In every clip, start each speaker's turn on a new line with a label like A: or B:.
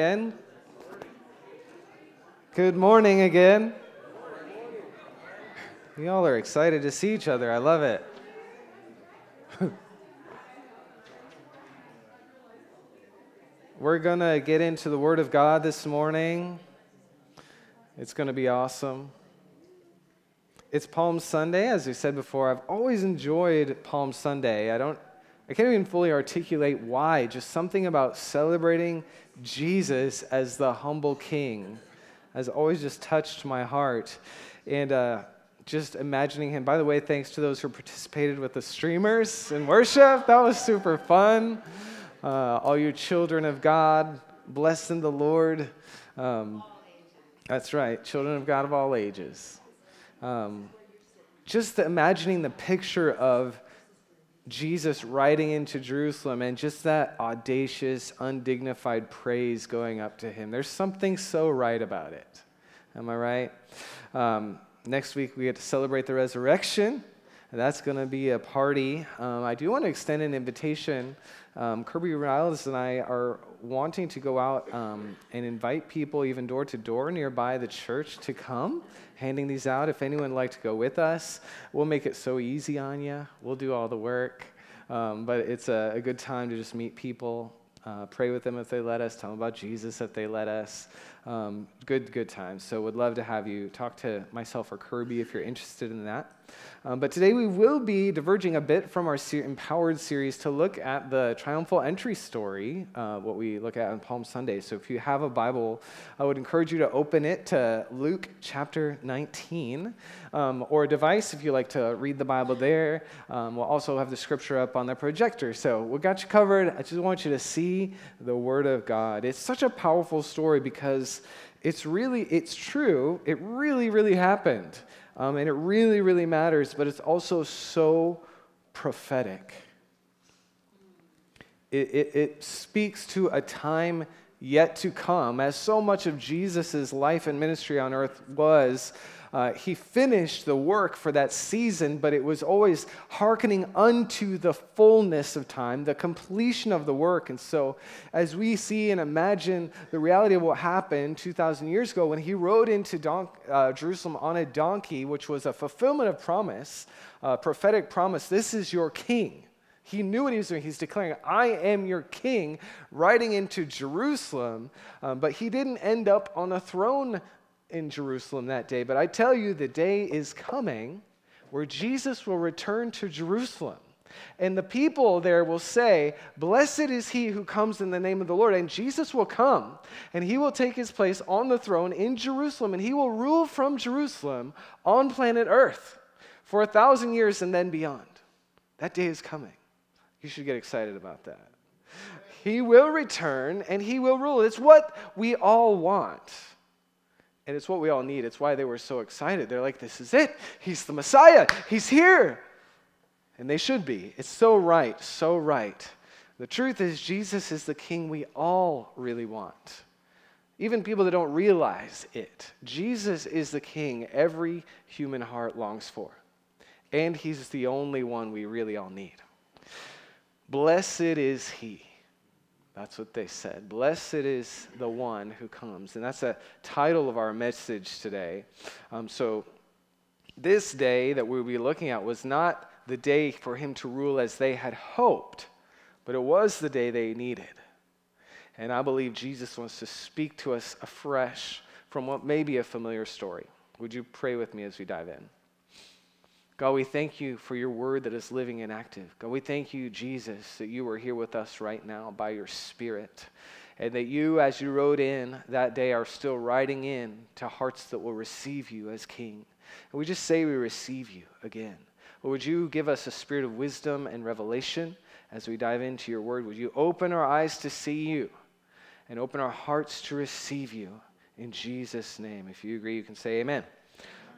A: again. Good morning again. We all are excited to see each other. I love it. We're going to get into the Word of God this morning. It's going to be awesome. It's Palm Sunday, as we said before. I've always enjoyed Palm Sunday. I don't I can't even fully articulate why, just something about celebrating Jesus as the humble king has always just touched my heart. And uh, just imagining him, by the way, thanks to those who participated with the streamers in worship, that was super fun. Uh, all you children of God, blessed in the Lord. Um, that's right, children of God of all ages. Um, just imagining the picture of Jesus riding into Jerusalem and just that audacious, undignified praise going up to him. There's something so right about it. Am I right? Um, next week, we get to celebrate the resurrection. That's going to be a party. Um, I do want to extend an invitation. Um, Kirby Riles and I are wanting to go out um, and invite people, even door to door nearby the church, to come, handing these out. If anyone would like to go with us, we'll make it so easy on you. We'll do all the work. Um, but it's a, a, good time to just meet people, uh, pray with them if they let us, tell them about Jesus if they let us. Um, good, good times. So, would love to have you talk to myself or Kirby if you're interested in that. Um, but today we will be diverging a bit from our Empowered series to look at the triumphal entry story, uh, what we look at on Palm Sunday. So if you have a Bible, I would encourage you to open it to Luke chapter 19, um, or a device if you like to read the Bible there. Um, we'll also have the scripture up on the projector. So we got you covered. I just want you to see the Word of God. It's such a powerful story because it's really, it's true. It really, really happened. Um, and it really, really matters, but it's also so prophetic. It, it, it speaks to a time yet to come, as so much of Jesus' life and ministry on earth was uh, he finished the work for that season, but it was always hearkening unto the fullness of time, the completion of the work. And so, as we see and imagine the reality of what happened 2,000 years ago when he rode into don- uh, Jerusalem on a donkey, which was a fulfillment of promise, a prophetic promise this is your king. He knew what he was doing. He's declaring, I am your king, riding into Jerusalem. Um, but he didn't end up on a throne in Jerusalem that day, but I tell you, the day is coming where Jesus will return to Jerusalem. And the people there will say, Blessed is he who comes in the name of the Lord. And Jesus will come and he will take his place on the throne in Jerusalem and he will rule from Jerusalem on planet Earth for a thousand years and then beyond. That day is coming. You should get excited about that. He will return and he will rule. It's what we all want. And it's what we all need. It's why they were so excited. They're like, this is it. He's the Messiah. He's here. And they should be. It's so right, so right. The truth is, Jesus is the king we all really want. Even people that don't realize it. Jesus is the king every human heart longs for. And he's the only one we really all need. Blessed is he that's what they said. Blessed is the one who comes. And that's a title of our message today. Um, so, this day that we'll be looking at was not the day for him to rule as they had hoped, but it was the day they needed. And I believe Jesus wants to speak to us afresh from what may be a familiar story. Would you pray with me as we dive in? God, we thank you for your word that is living and active. God, we thank you, Jesus, that you are here with us right now by your Spirit. And that you, as you rode in that day, are still riding in to hearts that will receive you as King. And we just say we receive you again. Lord, would you give us a spirit of wisdom and revelation as we dive into your word? Would you open our eyes to see you and open our hearts to receive you? In Jesus' name. If you agree, you can say amen.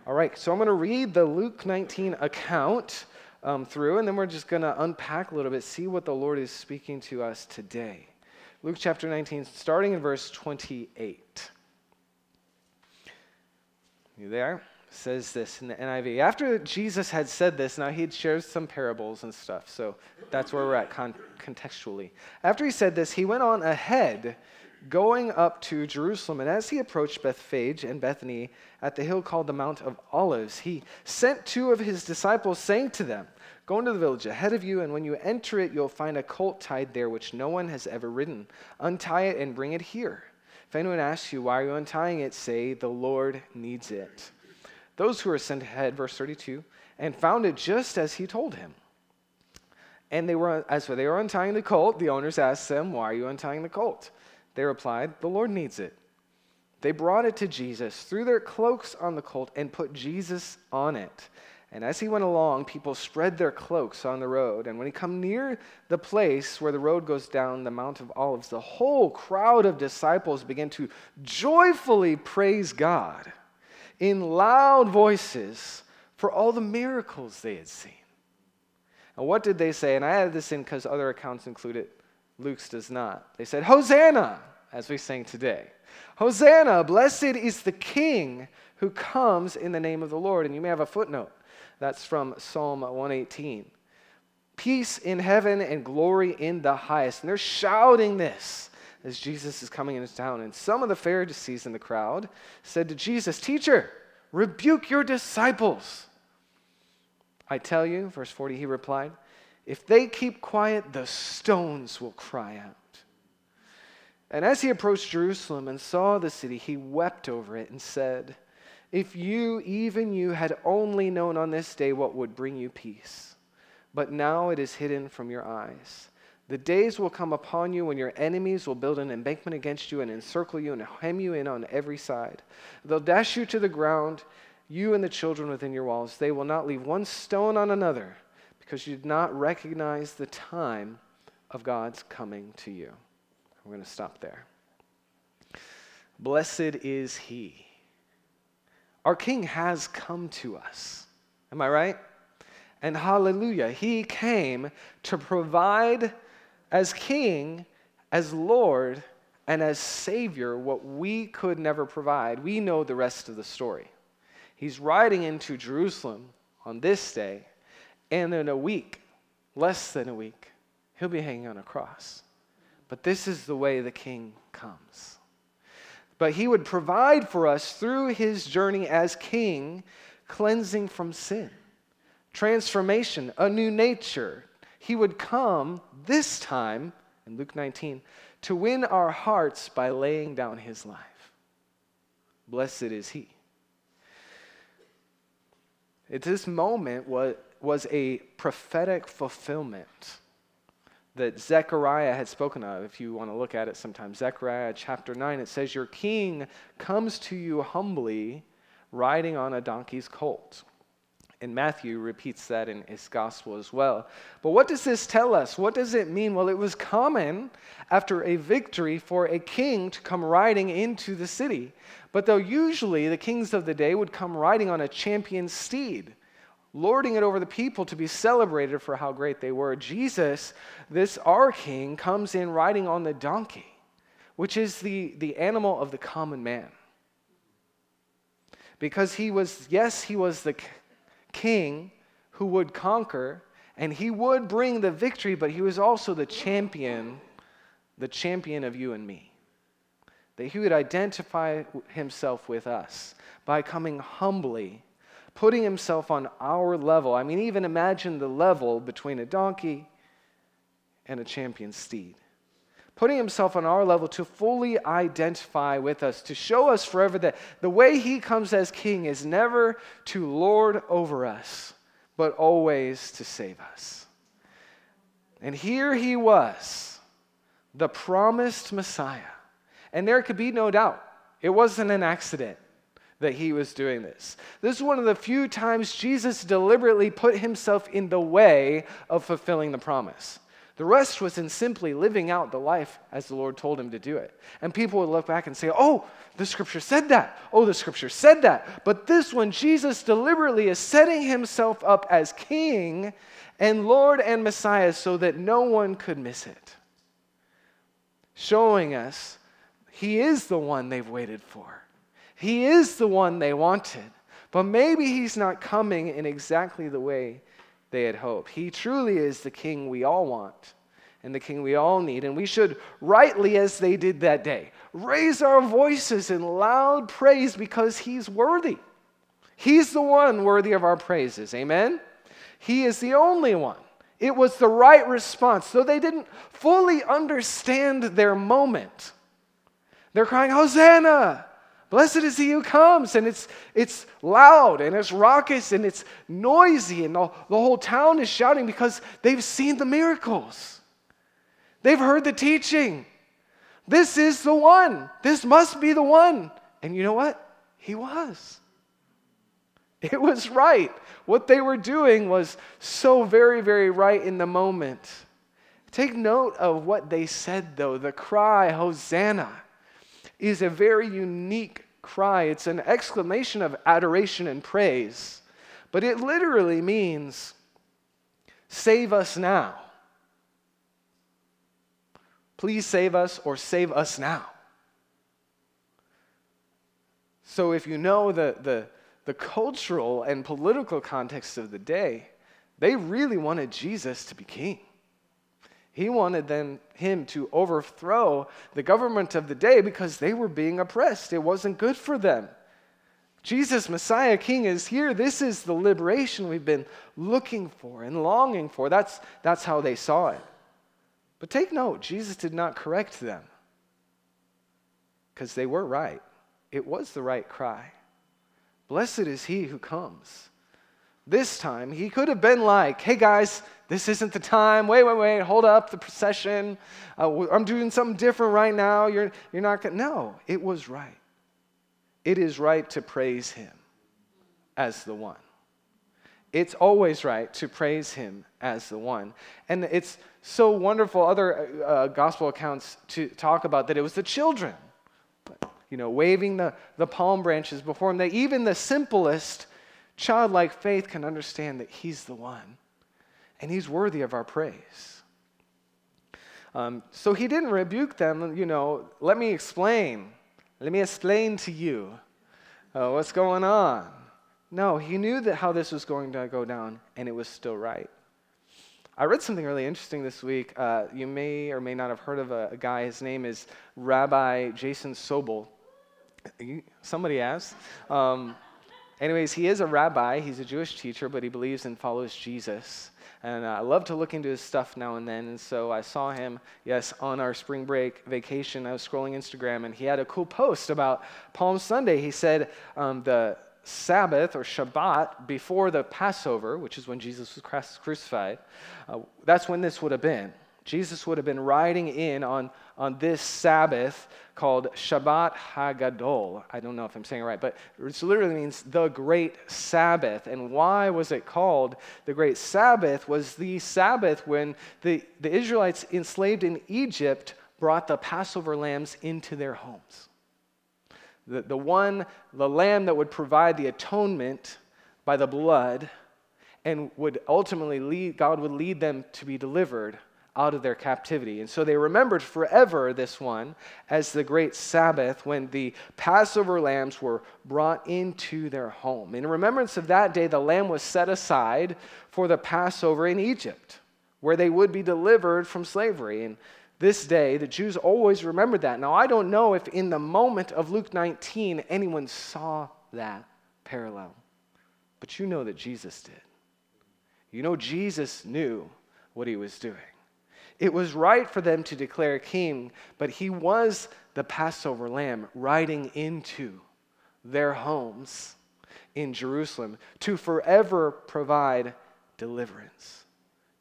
A: All right, so I'm going to read the Luke 19 account um, through, and then we're just going to unpack a little bit, see what the Lord is speaking to us today. Luke chapter 19, starting in verse 28. You there? Says this in the NIV. After Jesus had said this, now he'd shared some parables and stuff, so that's where we're at con- contextually. After he said this, he went on ahead going up to Jerusalem. And as he approached Bethphage and Bethany at the hill called the Mount of Olives, he sent two of his disciples, saying to them, Go into the village ahead of you, and when you enter it, you'll find a colt tied there which no one has ever ridden. Untie it and bring it here. If anyone asks you, Why are you untying it? say, The Lord needs it. Those who were sent ahead, verse 32, and found it just as he told him. And they were, as they were untying the colt, the owners asked them, Why are you untying the colt? They replied, The Lord needs it. They brought it to Jesus, threw their cloaks on the colt, and put Jesus on it. And as he went along, people spread their cloaks on the road. And when he come near the place where the road goes down the Mount of Olives, the whole crowd of disciples began to joyfully praise God in loud voices for all the miracles they had seen. And what did they say? And I added this in because other accounts include it. Luke's does not. They said, Hosanna, as we sing today. Hosanna, blessed is the King who comes in the name of the Lord. And you may have a footnote. That's from Psalm 118. Peace in heaven and glory in the highest. And they're shouting this as Jesus is coming into town. And some of the Pharisees in the crowd said to Jesus, Teacher, rebuke your disciples. I tell you, verse 40, he replied, if they keep quiet, the stones will cry out. And as he approached Jerusalem and saw the city, he wept over it and said, If you, even you, had only known on this day what would bring you peace, but now it is hidden from your eyes. The days will come upon you when your enemies will build an embankment against you and encircle you and hem you in on every side. They'll dash you to the ground, you and the children within your walls. They will not leave one stone on another because you did not recognize the time of God's coming to you. We're going to stop there. Blessed is He. Our King has come to us. Am I right? And hallelujah, He came to provide as King, as Lord, and as Savior what we could never provide. We know the rest of the story. He's riding into Jerusalem on this day and in a week, less than a week, he'll be hanging on a cross. But this is the way the king comes. But he would provide for us through his journey as king, cleansing from sin, transformation, a new nature. He would come this time, in Luke 19, to win our hearts by laying down his life. Blessed is he. At this moment, what was a prophetic fulfillment that Zechariah had spoken of. If you want to look at it sometime, Zechariah chapter 9, it says, Your king comes to you humbly, riding on a donkey's colt. And Matthew repeats that in his gospel as well. But what does this tell us? What does it mean? Well, it was common after a victory for a king to come riding into the city. But though usually the kings of the day would come riding on a champion steed, lording it over the people to be celebrated for how great they were. Jesus, this our king, comes in riding on the donkey, which is the, the animal of the common man. Because he was, yes, he was the king who would conquer and he would bring the victory, but he was also the champion, the champion of you and me. That he would identify himself with us by coming humbly putting himself on our level. I mean, even imagine the level between a donkey and a champion steed. Putting himself on our level to fully identify with us, to show us forever that the way he comes as king is never to lord over us, but always to save us. And here he was, the promised Messiah. And there could be no doubt, it wasn't an accident that he was doing this. This is one of the few times Jesus deliberately put himself in the way of fulfilling the promise. The rest was in simply living out the life as the Lord told him to do it. And people would look back and say, Oh, the scripture said that. Oh, the scripture said that. But this one, Jesus deliberately is setting himself up as king and Lord and Messiah so that no one could miss it. Showing us he is the one they've waited for. He is the one they wanted, but maybe he's not coming in exactly the way they had hoped. He truly is the king we all want, and the king we all need. And we should, rightly as they did that day, raise our voices in loud praise because he's worthy. He's the one worthy of our praises. Amen? He is the only one. It was the right response. Though they didn't fully understand their moment, they're crying, Hosanna! Blessed is he who comes. And it's, it's loud and it's raucous and it's noisy, and the, the whole town is shouting because they've seen the miracles. They've heard the teaching. This is the one. This must be the one. And you know what? He was. It was right. What they were doing was so very, very right in the moment. Take note of what they said, though. The cry, Hosanna, is a very unique cry. It's an exclamation of adoration and praise, but it literally means, Save us now. Please save us or save us now. So, if you know the, the, the cultural and political context of the day, they really wanted Jesus to be king. He wanted them, him to overthrow the government of the day because they were being oppressed. It wasn't good for them. Jesus, Messiah, King, is here. This is the liberation we've been looking for and longing for. That's, that's how they saw it. But take note, Jesus did not correct them because they were right. It was the right cry. Blessed is he who comes. This time, he could have been like, hey guys, this isn't the time. Wait, wait, wait. Hold up the procession. Uh, I'm doing something different right now. You're, you're not going to. No, it was right. It is right to praise him as the one. It's always right to praise him as the one. And it's so wonderful, other uh, gospel accounts to talk about that it was the children, you know, waving the, the palm branches before him. That even the simplest childlike faith can understand that he's the one and he's worthy of our praise. Um, so he didn't rebuke them, you know, let me explain. Let me explain to you uh, what's going on. No, he knew that how this was going to go down, and it was still right. I read something really interesting this week. Uh, you may or may not have heard of a, a guy. His name is Rabbi Jason Sobel. Somebody asked. Um, anyways, he is a rabbi. He's a Jewish teacher, but he believes and follows Jesus. And uh, I love to look into his stuff now and then. And so I saw him, yes, on our spring break vacation. I was scrolling Instagram, and he had a cool post about Palm Sunday. He said um, the Sabbath or Shabbat before the Passover, which is when Jesus was crucified, uh, that's when this would have been. Jesus would have been riding in on, on this Sabbath called Shabbat Hagadol. I don't know if I'm saying it right, but it literally means the great Sabbath. And why was it called the great Sabbath? Was the Sabbath when the, the Israelites enslaved in Egypt brought the Passover lambs into their homes. The, the one, the lamb that would provide the atonement by the blood and would ultimately lead, God would lead them to be delivered out of their captivity. And so they remembered forever this one as the great Sabbath when the Passover lambs were brought into their home. In remembrance of that day, the lamb was set aside for the Passover in Egypt, where they would be delivered from slavery. And this day, the Jews always remembered that. Now, I don't know if in the moment of Luke 19 anyone saw that parallel, but you know that Jesus did. You know, Jesus knew what he was doing. It was right for them to declare king, but he was the Passover lamb riding into their homes in Jerusalem to forever provide deliverance,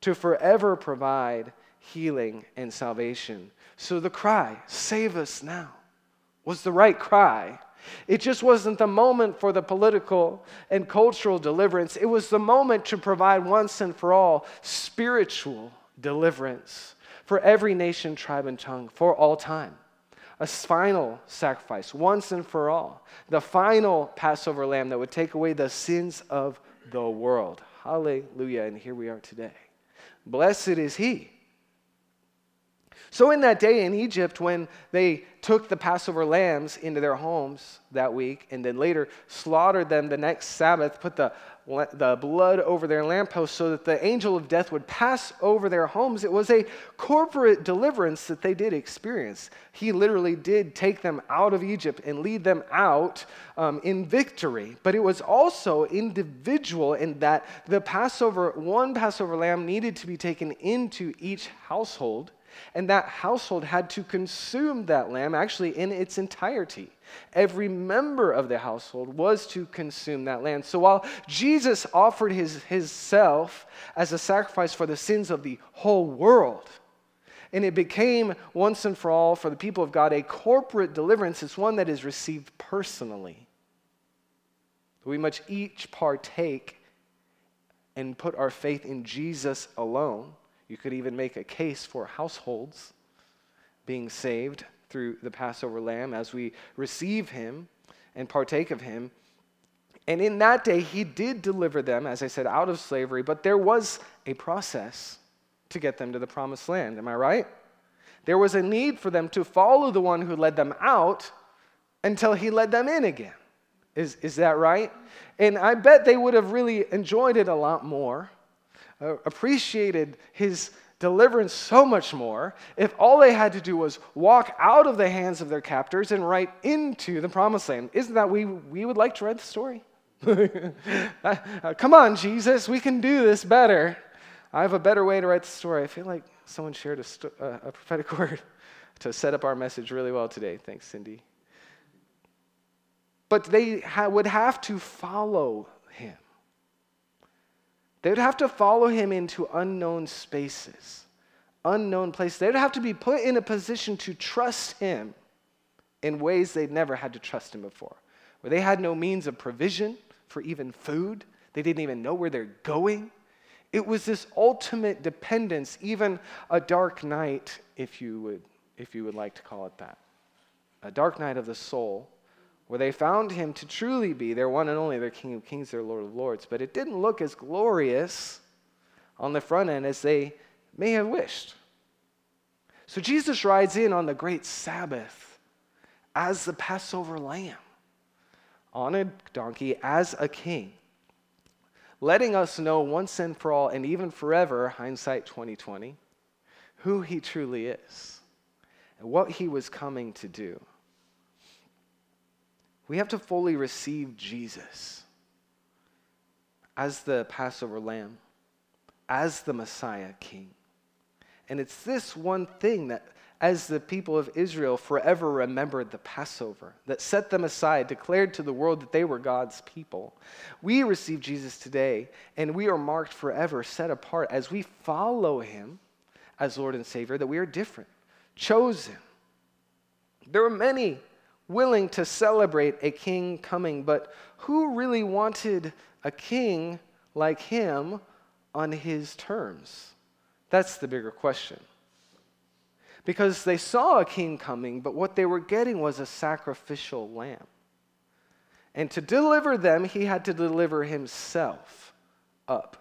A: to forever provide healing and salvation. So the cry, save us now, was the right cry. It just wasn't the moment for the political and cultural deliverance. It was the moment to provide once and for all spiritual deliverance for every nation, tribe, and tongue for all time. A final sacrifice, once and for all. The final Passover lamb that would take away the sins of the world. Hallelujah. And here we are today. Blessed is he So, in that day in Egypt, when they took the Passover lambs into their homes that week and then later slaughtered them the next Sabbath, put the, the blood over their lampposts so that the angel of death would pass over their homes, it was a corporate deliverance that they did experience. He literally did take them out of Egypt and lead them out um, in victory. But it was also individual in that the Passover, one Passover lamb needed to be taken into each household and that household had to consume that lamb actually in its entirety. Every member of the household was to consume that land. So while Jesus offered his, his self as a sacrifice for the sins of the whole world, and it became once and for all for the people of God a corporate deliverance, it's one that is received personally. We must each partake and put our faith in Jesus alone you could even make a case for households being saved through the Passover lamb as we receive him and partake of him. And in that day, he did deliver them, as I said, out of slavery, but there was a process to get them to the promised land. Am I right? There was a need for them to follow the one who led them out until he led them in again. Is, is that right? And I bet they would have really enjoyed it a lot more uh, appreciated his deliverance so much more if all they had to do was walk out of the hands of their captors and right into the promised land. Isn't that we, we would like to read the story? come on, Jesus, we can do this better. I have a better way to write the story. I feel like someone shared a, st- uh, a prophetic word to set up our message really well today. Thanks, Cindy. But they ha- would have to follow. They would have to follow him into unknown spaces, unknown places. They would have to be put in a position to trust him in ways they'd never had to trust him before, where they had no means of provision for even food. They didn't even know where they're going. It was this ultimate dependence, even a dark night, if you would, if you would like to call it that. A dark night of the soul where they found him to truly be their one and only, their King of Kings, their Lord of Lords. But it didn't look as glorious on the front end as they may have wished. So Jesus rides in on the great Sabbath as the Passover lamb, on a donkey as a king, letting us know once and for all, and even forever, hindsight 2020, who he truly is and what he was coming to do. We have to fully receive Jesus as the Passover lamb, as the Messiah king. And it's this one thing that, as the people of Israel forever remembered the Passover, that set them aside, declared to the world that they were God's people. We receive Jesus today, and we are marked forever, set apart as we follow him as Lord and Savior, that we are different, chosen. There are many willing to celebrate a king coming, but who really wanted a king like him on his terms? That's the bigger question. Because they saw a king coming, but what they were getting was a sacrificial lamb. And to deliver them, he had to deliver himself up.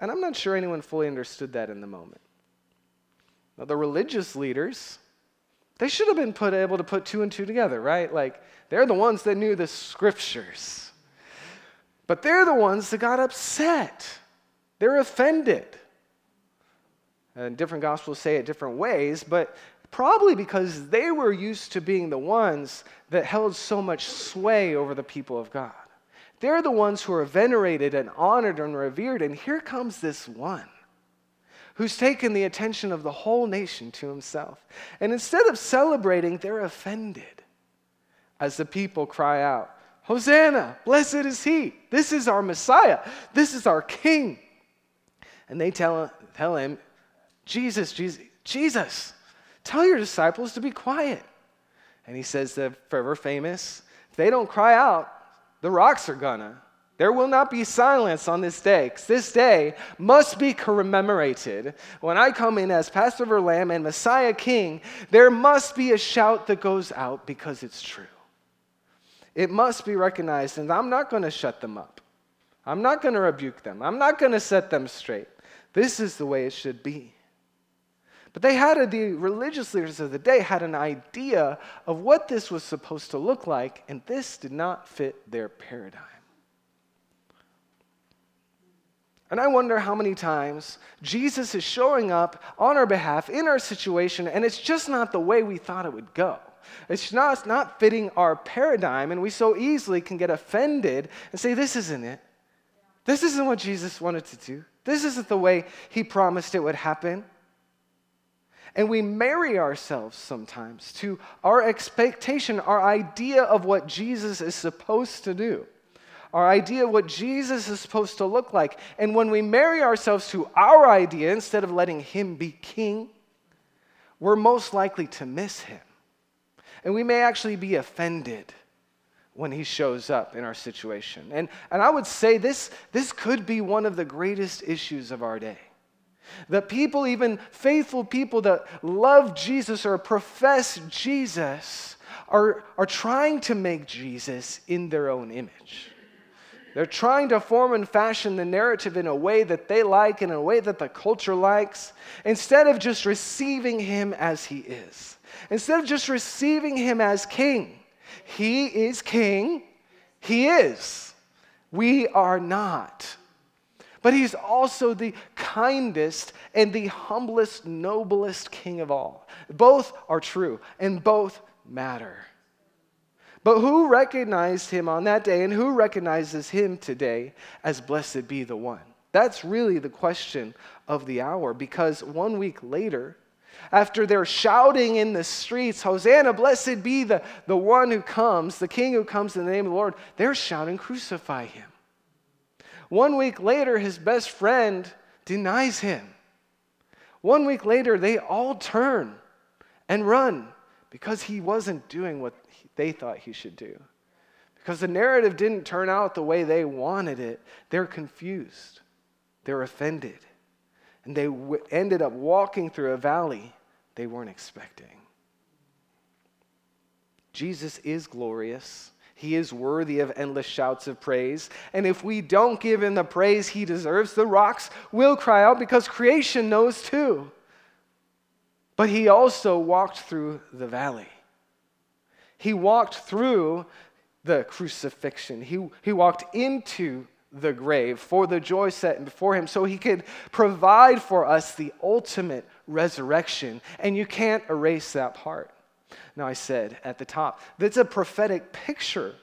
A: And I'm not sure anyone fully understood that in the moment. Now, the religious leaders, they should have been put, able to put two and two together, right? Like, they're the ones that knew the scriptures. But they're the ones that got upset. They're offended. And different gospels say it different ways, but probably because they were used to being the ones that held so much sway over the people of God. They're the ones who are venerated and honored and revered, and here comes this one who's taken the attention of the whole nation to himself. And instead of celebrating, they're offended as the people cry out, Hosanna, blessed is he. This is our Messiah. This is our King. And they tell, tell him, Jesus, Jesus, Jesus, tell your disciples to be quiet. And he says the forever famous, if they don't cry out, the rocks are gonna. There will not be silence on this day, because this day must be commemorated. When I come in as Passover Lamb and Messiah King, there must be a shout that goes out because it's true. It must be recognized, and I'm not going to shut them up. I'm not going to rebuke them. I'm not going to set them straight. This is the way it should be. But they had, a, the religious leaders of the day had an idea of what this was supposed to look like, and this did not fit their paradigm. And I wonder how many times Jesus is showing up on our behalf in our situation, and it's just not the way we thought it would go. It's not, it's not fitting our paradigm, and we so easily can get offended and say, This isn't it. This isn't what Jesus wanted to do. This isn't the way he promised it would happen. And we marry ourselves sometimes to our expectation, our idea of what Jesus is supposed to do our idea of what Jesus is supposed to look like. And when we marry ourselves to our idea instead of letting Him be king, we're most likely to miss Him. And we may actually be offended when He shows up in our situation. And, and I would say this, this could be one of the greatest issues of our day. That people, even faithful people that love Jesus or profess Jesus, are, are trying to make Jesus in their own image. They're trying to form and fashion the narrative in a way that they like in a way that the culture likes, instead of just receiving him as he is. Instead of just receiving him as king. He is king, he is. We are not. But he's also the kindest and the humblest, noblest king of all. Both are true and both matter. But who recognized him on that day and who recognizes him today as blessed be the one? That's really the question of the hour because one week later, after they're shouting in the streets, Hosanna, blessed be the, the one who comes, the king who comes in the name of the Lord, they're shouting, crucify him. One week later, his best friend denies him. One week later, they all turn and run because he wasn't doing what they thought he should do. Because the narrative didn't turn out the way they wanted it, they're confused, they're offended, and they w- ended up walking through a valley they weren't expecting. Jesus is glorious. He is worthy of endless shouts of praise. And if we don't give him the praise he deserves, the rocks will cry out because creation knows too. But he also walked through the valley. He walked through the crucifixion, he, he walked into the grave for the joy set before him so he could provide for us the ultimate resurrection. And you can't erase that part. Now, I said at the top, that's a prophetic picture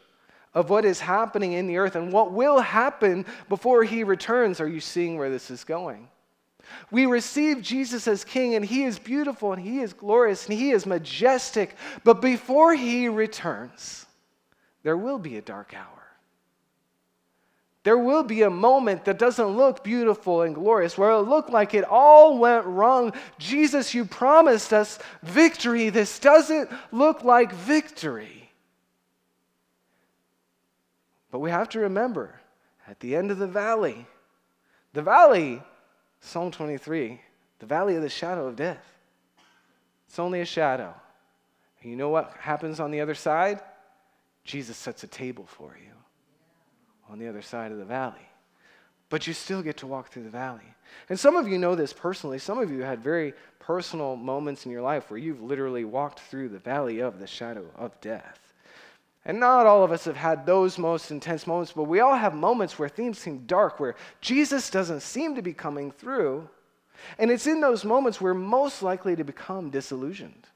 A: of what is happening in the earth and what will happen before he returns. Are you seeing where this is going? We receive Jesus as King, and He is beautiful, and He is glorious, and He is majestic. But before He returns, there will be a dark hour. There will be a moment that doesn't look beautiful and glorious, where it'll look like it all went wrong. Jesus, you promised us victory. This doesn't look like victory. But we have to remember at the end of the valley, the valley Psalm 23, the valley of the shadow of death. It's only a shadow. And you know what happens on the other side? Jesus sets a table for you on the other side of the valley. But you still get to walk through the valley. And some of you know this personally. Some of you had very personal moments in your life where you've literally walked through the valley of the shadow of death. And not all of us have had those most intense moments, but we all have moments where things seem dark, where Jesus doesn't seem to be coming through. And it's in those moments we're most likely to become disillusioned.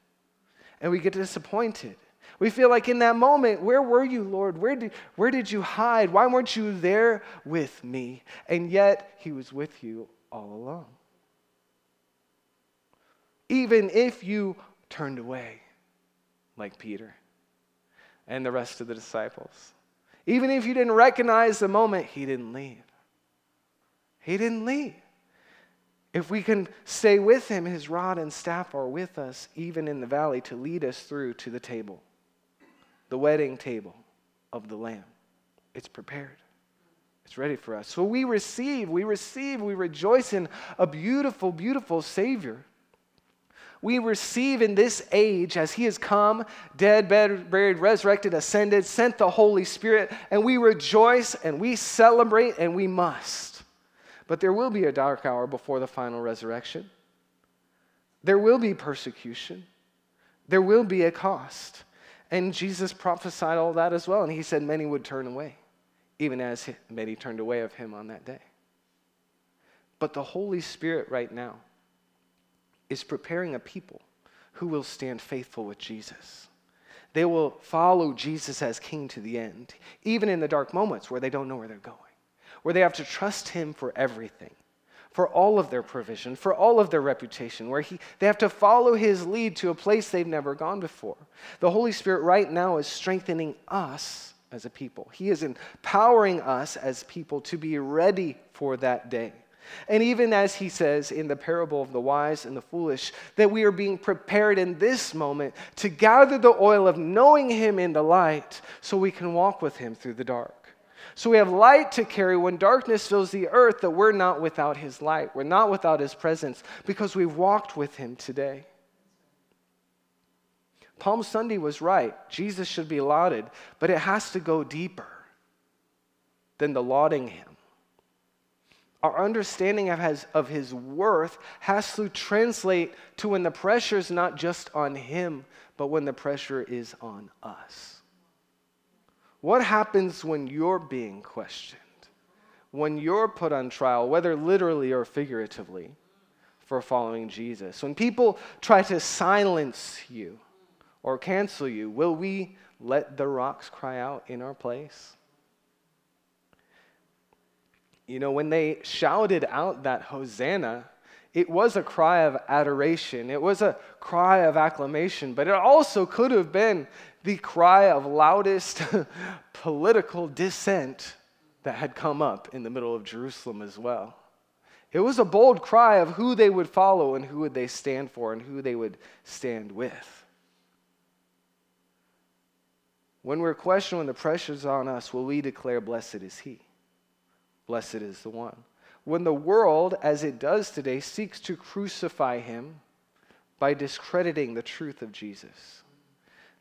A: And we get disappointed. We feel like in that moment, where were you, Lord? Where did, where did you hide? Why weren't you there with me? And yet, He was with you all along. Even if you turned away, like Peter and the rest of the disciples. Even if you didn't recognize the moment, he didn't leave. He didn't leave. If we can stay with him, his rod and staff are with us, even in the valley, to lead us through to the table, the wedding table of the Lamb. It's prepared. It's ready for us. So we receive, we receive, we rejoice in a beautiful, beautiful Savior we receive in this age as He has come, dead, buried, resurrected, ascended, sent the Holy Spirit, and we rejoice and we celebrate and we must. But there will be a dark hour before the final resurrection. There will be persecution, there will be a cost. And Jesus prophesied all that as well. And he said many would turn away, even as many turned away of him on that day. But the Holy Spirit right now is preparing a people who will stand faithful with Jesus. They will follow Jesus as king to the end, even in the dark moments where they don't know where they're going, where they have to trust him for everything, for all of their provision, for all of their reputation, where he, they have to follow his lead to a place they've never gone before. The Holy Spirit right now is strengthening us as a people. He is empowering us as people to be ready for that day. And even as he says in the parable of the wise and the foolish, that we are being prepared in this moment to gather the oil of knowing him in the light so we can walk with him through the dark. So we have light to carry when darkness fills the earth, that we're not without his light. We're not without his presence because we've walked with him today. Palm Sunday was right. Jesus should be lauded, but it has to go deeper than the lauding him our understanding of his, of his worth has to translate to when the pressure is not just on him, but when the pressure is on us. What happens when you're being questioned? When you're put on trial, whether literally or figuratively, for following Jesus? When people try to silence you or cancel you, will we let the rocks cry out in our place? You know, when they shouted out that Hosanna, it was a cry of adoration, it was a cry of acclamation, but it also could have been the cry of loudest political dissent that had come up in the middle of Jerusalem as well. It was a bold cry of who they would follow and who would they stand for and who they would stand with. When we're questioned when the pressure's on us, will we declare, Blessed is He? Blessed is the one. When the world, as it does today, seeks to crucify him by discrediting the truth of Jesus,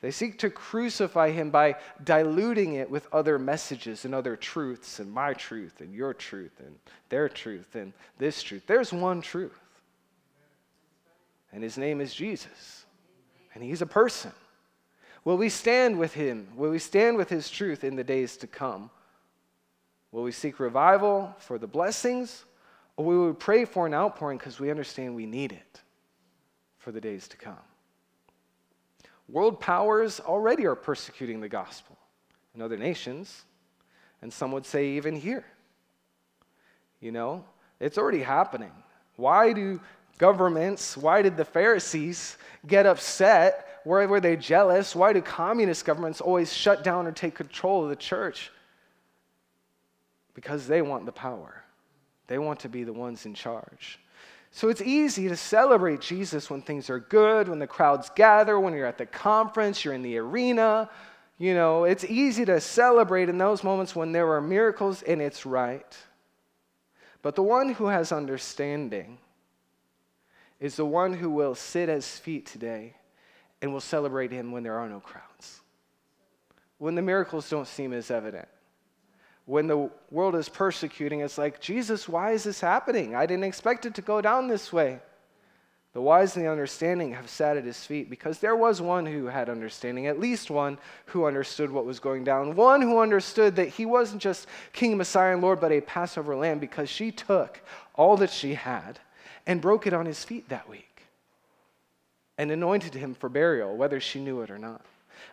A: they seek to crucify him by diluting it with other messages and other truths, and my truth, and your truth, and their truth, and this truth. There's one truth, and his name is Jesus, and he's a person. Will we stand with him? Will we stand with his truth in the days to come? Will we seek revival for the blessings, or will we pray for an outpouring because we understand we need it for the days to come? World powers already are persecuting the gospel in other nations, and some would say even here. You know, it's already happening. Why do governments, why did the Pharisees get upset? Why were they jealous? Why do communist governments always shut down or take control of the church? Because they want the power. They want to be the ones in charge. So it's easy to celebrate Jesus when things are good, when the crowds gather, when you're at the conference, you're in the arena. You know, it's easy to celebrate in those moments when there are miracles and it's right. But the one who has understanding is the one who will sit at his feet today and will celebrate him when there are no crowds, when the miracles don't seem as evident when the world is persecuting, it's like, Jesus, why is this happening? I didn't expect it to go down this way. The wise and the understanding have sat at his feet because there was one who had understanding, at least one who understood what was going down, one who understood that he wasn't just King, Messiah, and Lord, but a Passover lamb because she took all that she had and broke it on his feet that week and anointed him for burial, whether she knew it or not.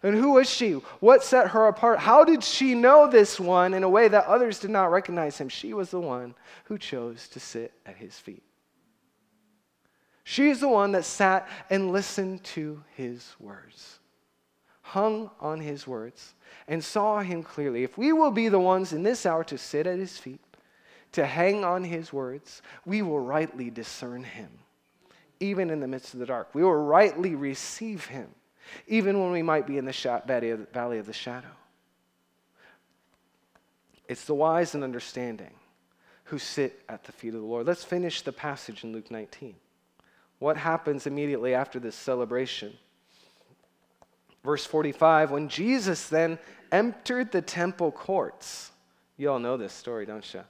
A: And who was she? What set her apart? How did she know this one in a way that others did not recognize him? She was the one who chose to sit at his feet. She's the one that sat and listened to his words, hung on his words, and saw him clearly. If we will be the ones in this hour to sit at his feet, to hang on his words, we will rightly discern him, even in the midst of the dark. We will rightly receive him even when we might be in the valley of the shadow. It's the wise and understanding who sit at the feet of the Lord. Let's finish the passage in Luke 19. What happens immediately after this celebration? Verse 45 When Jesus then entered the temple courts, you all know this story, don't you?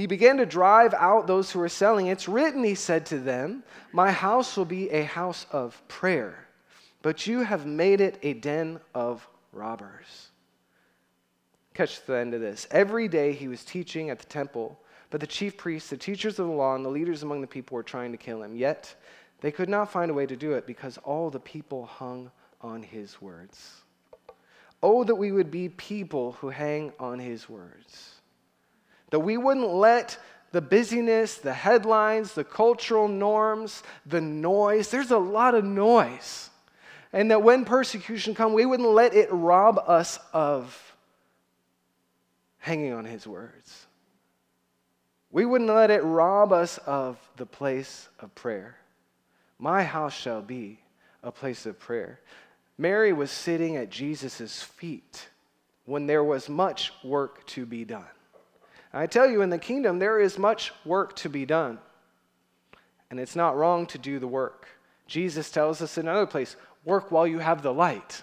A: he began to drive out those who were selling. It's written, he said to them, My house will be a house of prayer, but you have made it a den of robbers. Catch the end of this. Every day he was teaching at the temple, but the chief priests, the teachers of the law, and the leaders among the people were trying to kill him. Yet they could not find a way to do it because all the people hung on his words. Oh, that we would be people who hang on his words. That we wouldn't let the busyness, the headlines, the cultural norms, the noise, there's a lot of noise. And that when persecution come, we wouldn't let it rob us of hanging on his words. We wouldn't let it rob us of the place of prayer. My house shall be a place of prayer. Mary was sitting at Jesus' feet when there was much work to be done. I tell you, in the kingdom, there is much work to be done. And it's not wrong to do the work. Jesus tells us in another place work while you have the light.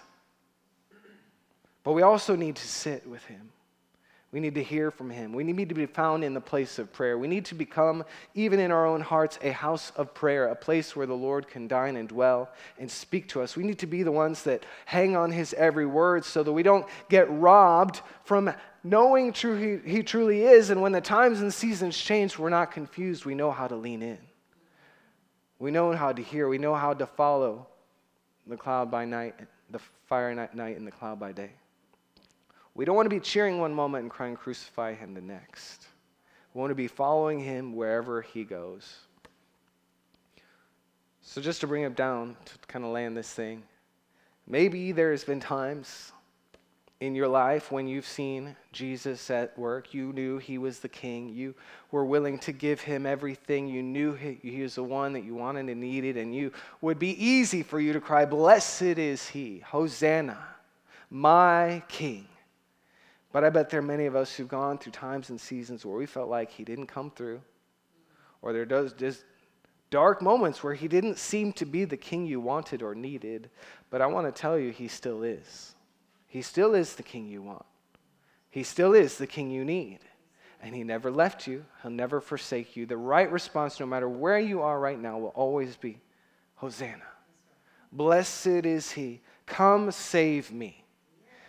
A: But we also need to sit with him. We need to hear from him. We need to be found in the place of prayer. We need to become, even in our own hearts, a house of prayer, a place where the Lord can dine and dwell and speak to us. We need to be the ones that hang on his every word so that we don't get robbed from knowing true he, he truly is, and when the times and seasons change, we're not confused. We know how to lean in. We know how to hear. We know how to follow the cloud by night, the fire night, night and the cloud by day. We don't want to be cheering one moment and crying, crucify him the next. We want to be following him wherever he goes. So, just to bring it down, to kind of land this thing, maybe there's been times in your life when you've seen Jesus at work. You knew he was the king. You were willing to give him everything. You knew he, he, was the one that you wanted and needed, and you would be easy for you to cry, Blessed is he, Hosanna, my king. But I bet there are many of us who've gone through times and seasons where we felt like he didn't come through, or there does just dark moments where he didn't seem to be the king you wanted or needed. But I want to tell you, he still is. He still is the king you want. He still is the king you need. And he never left you, he'll never forsake you. The right response, no matter where you are right now, will always be Hosanna. Blessed is he. Come save me.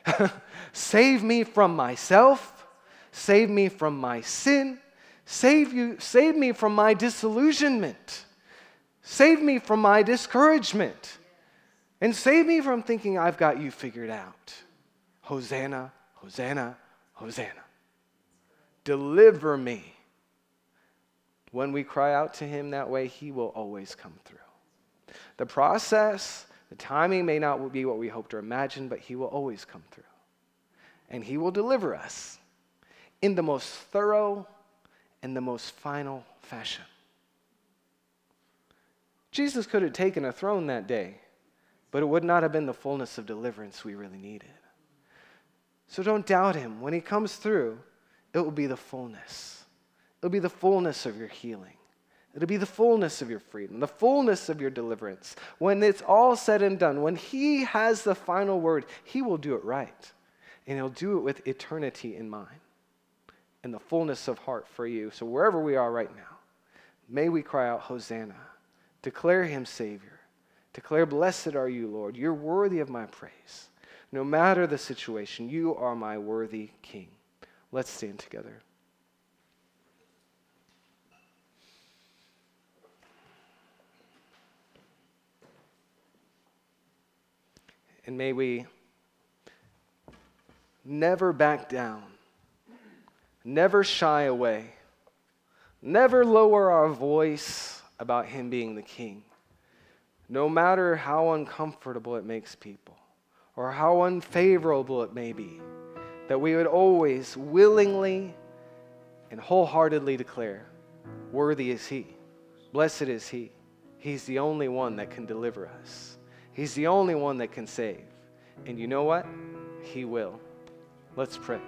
A: save me from myself. Save me from my sin. Save, you, save me from my disillusionment. Save me from my discouragement. And save me from thinking I've got you figured out. Hosanna, Hosanna, Hosanna. Deliver me. When we cry out to him that way, he will always come through. The process, the timing may not be what we hoped or imagined, but he will always come through. And he will deliver us in the most thorough and the most final fashion. Jesus could have taken a throne that day, but it would not have been the fullness of deliverance we really needed. So don't doubt him. When he comes through, it will be the fullness. It'll be the fullness of your healing. It'll be the fullness of your freedom, the fullness of your deliverance. When it's all said and done, when he has the final word, he will do it right. And he'll do it with eternity in mind and the fullness of heart for you. So wherever we are right now, may we cry out, Hosanna. Declare him Savior. Declare, Blessed are you, Lord. You're worthy of my praise. No matter the situation, you are my worthy King. Let's stand together. And may we never back down, never shy away, never lower our voice about Him being the King, no matter how uncomfortable it makes people or how unfavorable it may be, that we would always willingly and wholeheartedly declare, Worthy is He, blessed is He. He's the only one that can deliver us, He's the only one that can save. And you know what? He will. Let's pray.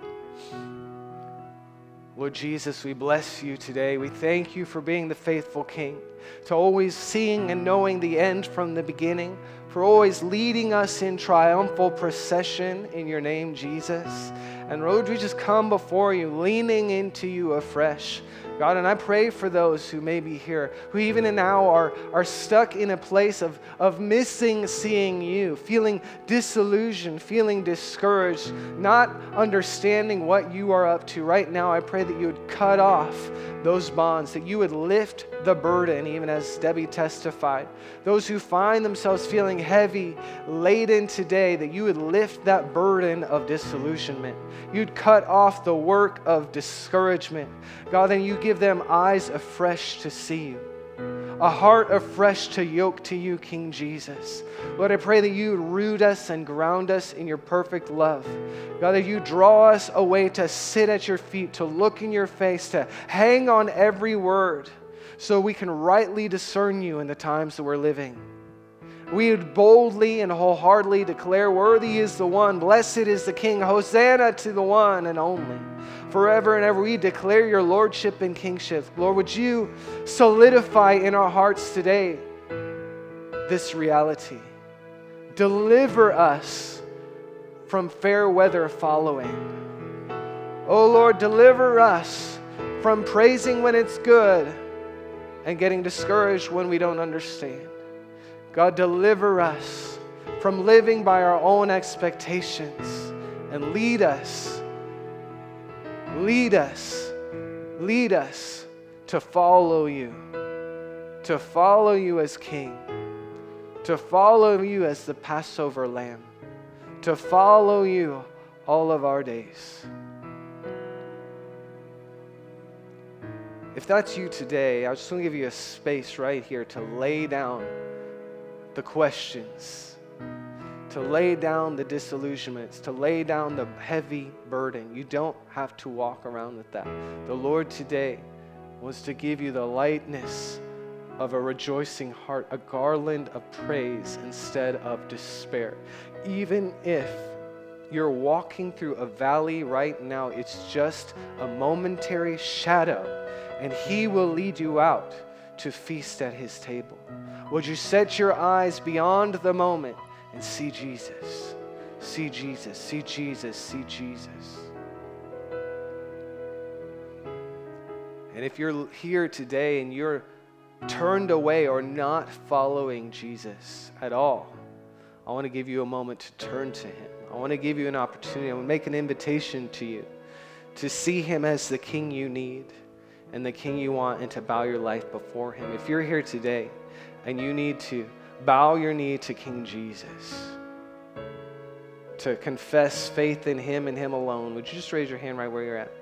A: Lord Jesus, we bless you today. We thank you for being the faithful King, to always seeing and knowing the end from the beginning, for always leading us in triumphal procession in your name, Jesus. And Lord, we just come before you, leaning into you afresh, God, and I pray for those who may be here, who even now are, are stuck in a place of, of missing seeing you, feeling disillusioned, feeling discouraged, not understanding what you are up to. Right now, I pray that you would cut off those bonds, that you would lift the burden, even as Debbie testified. Those who find themselves feeling heavy, laden today, that you would lift that burden of disillusionment. You'd cut off the work of discouragement. God, and you give them eyes afresh to see you a heart afresh to yoke to you, King Jesus. Lord, I pray that you root us and ground us in your perfect love. God, that you draw us away to sit at your feet, to look in your face, to hang on every word so we can rightly discern you in the times that we're living. We would boldly and wholeheartedly declare, Worthy is the one, blessed is the King, Hosanna to the one and only forever and ever. We declare your lordship and kingship. Lord, would you solidify in our hearts today this reality? Deliver us from fair weather following. Oh Lord, deliver us from praising when it's good and getting discouraged when we don't understand. God, deliver us from living by our own expectations and lead us Lead us, lead us to follow you, to follow you as King, to follow you as the Passover lamb, to follow you all of our days. If that's you today, I just want to give you a space right here to lay down the questions to lay down the disillusionments, to lay down the heavy burden. You don't have to walk around with that. The Lord today wants to give you the lightness of a rejoicing heart, a garland of praise instead of despair. Even if you're walking through a valley right now, it's just a momentary shadow, and He will lead you out to feast at His table. Would you set your eyes beyond the moment? and see Jesus. See Jesus, see Jesus, see Jesus. And if you're here today and you're turned away or not following Jesus at all, I want to give you a moment to turn to Him. I want to give you an opportunity. I want to make an invitation to you to see Him as the King you need and the King you want and to bow your life before Him. If you're here today and you need to, bow your knee to King Jesus, to confess faith in Him and Him alone, would you just raise your hand right where you're at?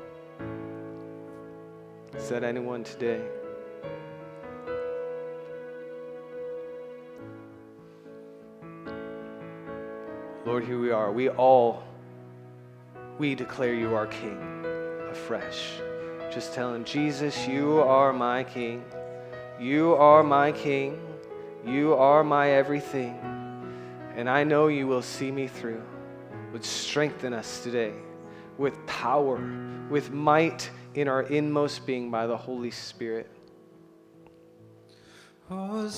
A: Is that anyone today? Lord, here we are. We all, we declare you our King afresh. Just telling Jesus, you are my King. You are my King. You are my everything, and I know you will see me through. Would strengthen us today with power, with might in our inmost being by the Holy Spirit. Oh,